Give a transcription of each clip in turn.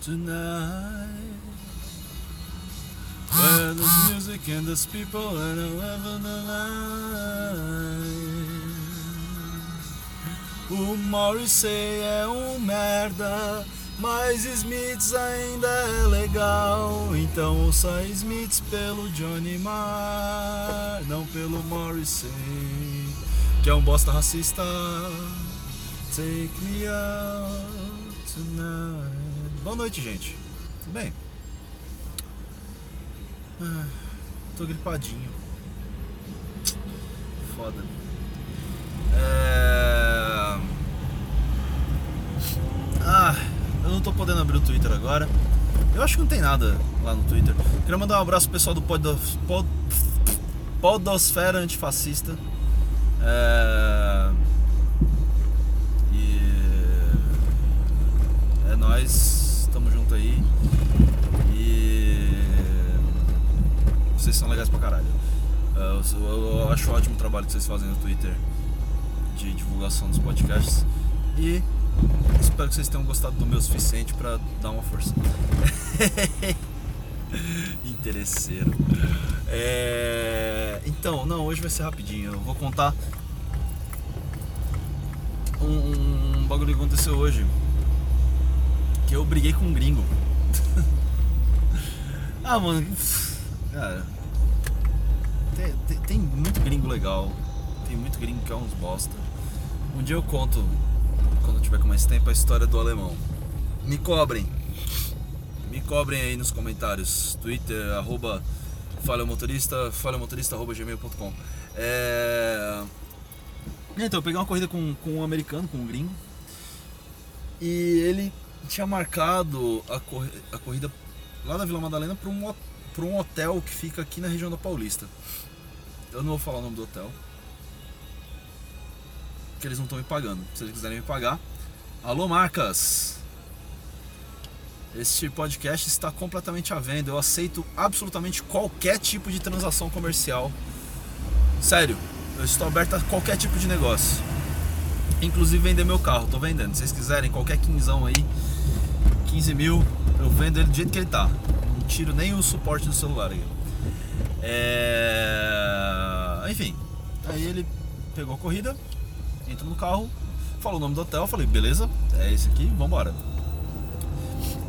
tonight. Where there's music and there's people and I love line. O Morrissey é um merda, mas Smiths ainda é legal. Então ouça Smiths pelo Johnny Marr, não pelo Morrissey, que é um bosta racista. Take me out tonight. Boa noite, gente. Tudo bem? Ah, tô gripadinho. Foda. É... Ah, eu não tô podendo abrir o Twitter agora. Eu acho que não tem nada lá no Twitter. Queria mandar um abraço pro pessoal do Podos... Pod... Podosfera Antifascista. É... E... É nóis, Legais pra caralho. É, eu, eu acho ótimo o trabalho que vocês fazem no Twitter de divulgação dos podcasts. E espero que vocês tenham gostado do meu suficiente para dar uma força. Interesseiro. É... Então, não, hoje vai ser rapidinho. Eu vou contar um, um bagulho que aconteceu hoje. Que eu briguei com um gringo. ah, mano. Cara. Tem, tem, tem muito gringo legal. Tem muito gringo que é uns bosta. Um dia eu conto, quando tiver com mais tempo, a história do alemão. Me cobrem. Me cobrem aí nos comentários. Twitter, arroba falhamotorista, falhamotorista, arroba gmail.com. É... Então, eu peguei uma corrida com, com um americano, com um gringo. E ele tinha marcado a, cor... a corrida lá da Vila Madalena para um, um hotel que fica aqui na região da Paulista. Eu não vou falar o nome do hotel que eles não estão me pagando. Se eles quiserem me pagar, alô marcas! Este podcast está completamente à venda. Eu aceito absolutamente qualquer tipo de transação comercial. Sério, eu estou aberto a qualquer tipo de negócio. Inclusive vender meu carro, estou vendendo. Se vocês quiserem, qualquer quinzão aí, 15 mil, eu vendo ele do jeito que ele tá. Não tiro nem o suporte do celular. É... Enfim, aí ele pegou a corrida, entro no carro, falo o nome do hotel, falei, beleza, é esse aqui, vambora.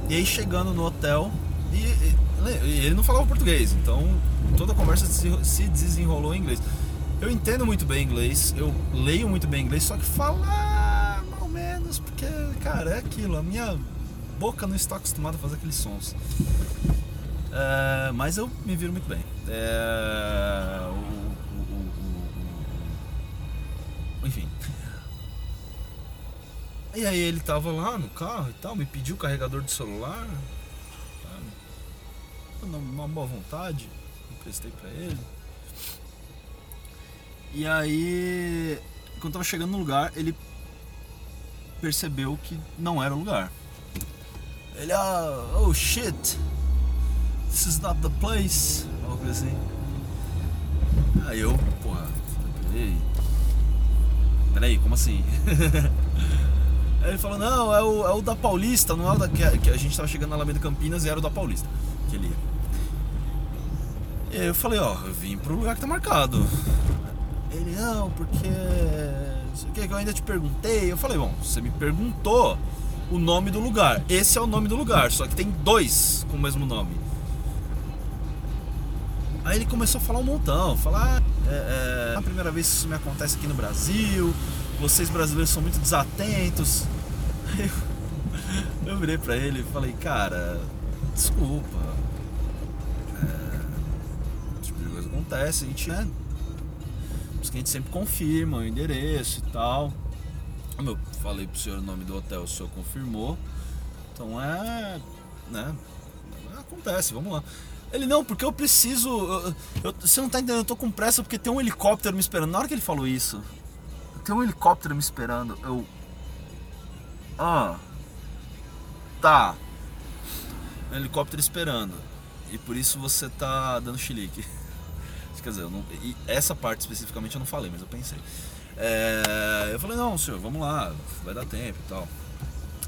E aí chegando no hotel, e, e, ele não falava português, então toda a conversa se desenrolou em inglês. Eu entendo muito bem inglês, eu leio muito bem inglês, só que falar mal menos, porque, cara, é aquilo, a minha boca não está acostumada a fazer aqueles sons. É, mas eu me viro muito bem. É, Enfim. E aí ele tava lá no carro e tal, me pediu o carregador do celular. Sabe? Uma boa vontade, emprestei pra ele. E aí, quando tava chegando no lugar, ele percebeu que não era o lugar. Ele, ah, oh shit, this is not the place. Algo assim. Aí eu, porra, peraí, como assim? Aí ele falou, não, é o, é o da Paulista, não é o da. Que a, que a gente tava chegando na Alameda Campinas e era o da Paulista. Que ele ia. E aí eu falei, ó, eu vim pro lugar que tá marcado. Ele, não, porque. O que eu ainda te perguntei. Eu falei, bom, você me perguntou o nome do lugar. Esse é o nome do lugar, só que tem dois com o mesmo nome. Aí ele começou a falar um montão, falar, é, é a primeira vez que isso me acontece aqui no Brasil, vocês brasileiros são muito desatentos. Eu, eu virei pra ele e falei, cara, desculpa. É, tipo de coisa acontece, a gente, né? Porque a gente sempre confirma o endereço e tal. Eu falei pro senhor o nome do hotel, o senhor confirmou. Então é. né? Acontece, vamos lá. Ele, não, porque eu preciso. Eu, eu, você não tá entendendo, eu tô com pressa porque tem um helicóptero me esperando. Na hora que ele falou isso, tem um helicóptero me esperando. Eu. Ah. Tá. Um helicóptero esperando. E por isso você tá dando chilique. Quer dizer, não, essa parte especificamente eu não falei, mas eu pensei. É, eu falei, não, senhor, vamos lá, vai dar tempo e tal.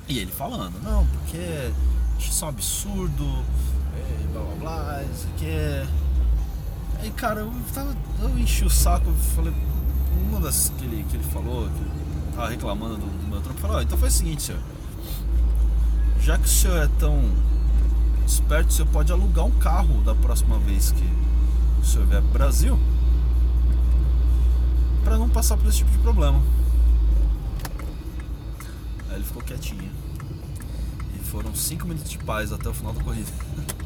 E ele falando, não, porque isso é um absurdo, é, blá blá blá, isso aqui é. Aí, cara, eu, tava, eu enchi o saco, falei, uma das que ele, que ele falou, que tava reclamando do, do meu trampo, falou, ó, então faz o seguinte, senhor. Já que o senhor é tão esperto, o senhor pode alugar um carro da próxima vez que o senhor vier pro Brasil para não passar por esse tipo de problema. Aí ele ficou quietinho. E foram 5 minutos de paz até o final da corrida.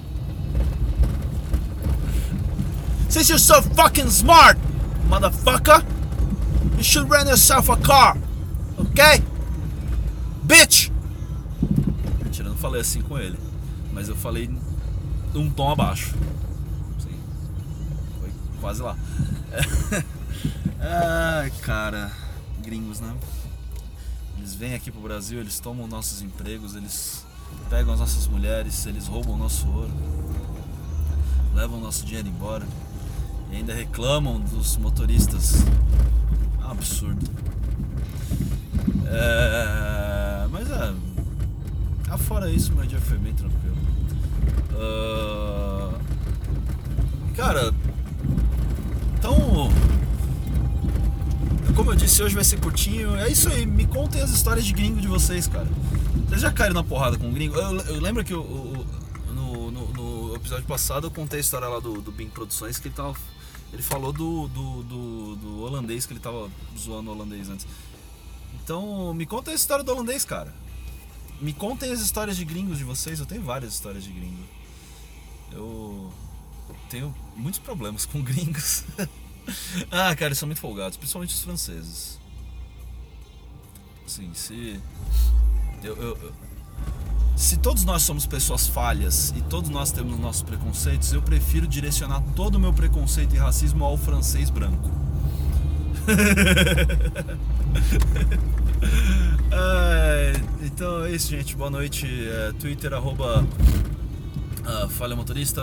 Since you're so fucking smart, motherfucker, you should rent yourself a car. Okay? Bitch! Mentira, eu não falei assim com ele. Mas eu falei um tom abaixo. Sim. Foi quase lá. Ai, cara. Gringos, né? Eles vêm aqui pro Brasil, eles tomam nossos empregos, eles pegam as nossas mulheres, eles roubam o nosso ouro, levam nosso dinheiro embora e ainda reclamam dos motoristas. Um absurdo. É, mas é. Afora isso, meu dia foi bem tranquilo. Uh, cara, então. Como eu disse, hoje vai ser curtinho. É isso aí, me contem as histórias de gringo de vocês, cara. Vocês já caíram na porrada com gringo? Eu, eu lembro que o, episódio passado eu contei a história lá do, do Bing Produções que ele tava. Ele falou do, do, do, do holandês que ele tava zoando o holandês antes. Então, me conta a história do holandês, cara. Me contem as histórias de gringos de vocês. Eu tenho várias histórias de gringo. Eu tenho muitos problemas com gringos. ah, cara, eles são muito folgados, principalmente os franceses. Sim, se. Eu, eu, se todos nós somos pessoas falhas e todos nós temos nossos preconceitos, eu prefiro direcionar todo o meu preconceito e racismo ao francês branco. ah, então é isso, gente. Boa noite. É, Twitter, arroba uh, Falha Motorista,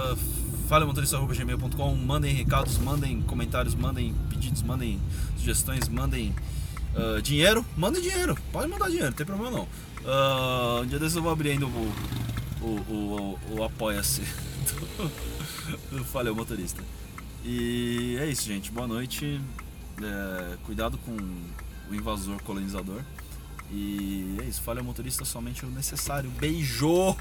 falhamotorista.gmail.com. Mandem recados, mandem comentários, mandem pedidos, mandem sugestões, mandem uh, dinheiro. Mandem dinheiro, pode mandar dinheiro, não tem problema não. Uh, um dia desses eu vou abrir ainda o, o, o, o, o apoia-se do, do Falha Motorista. E é isso, gente. Boa noite. É, cuidado com o invasor colonizador. E é isso. Falha motorista somente o necessário. Beijo!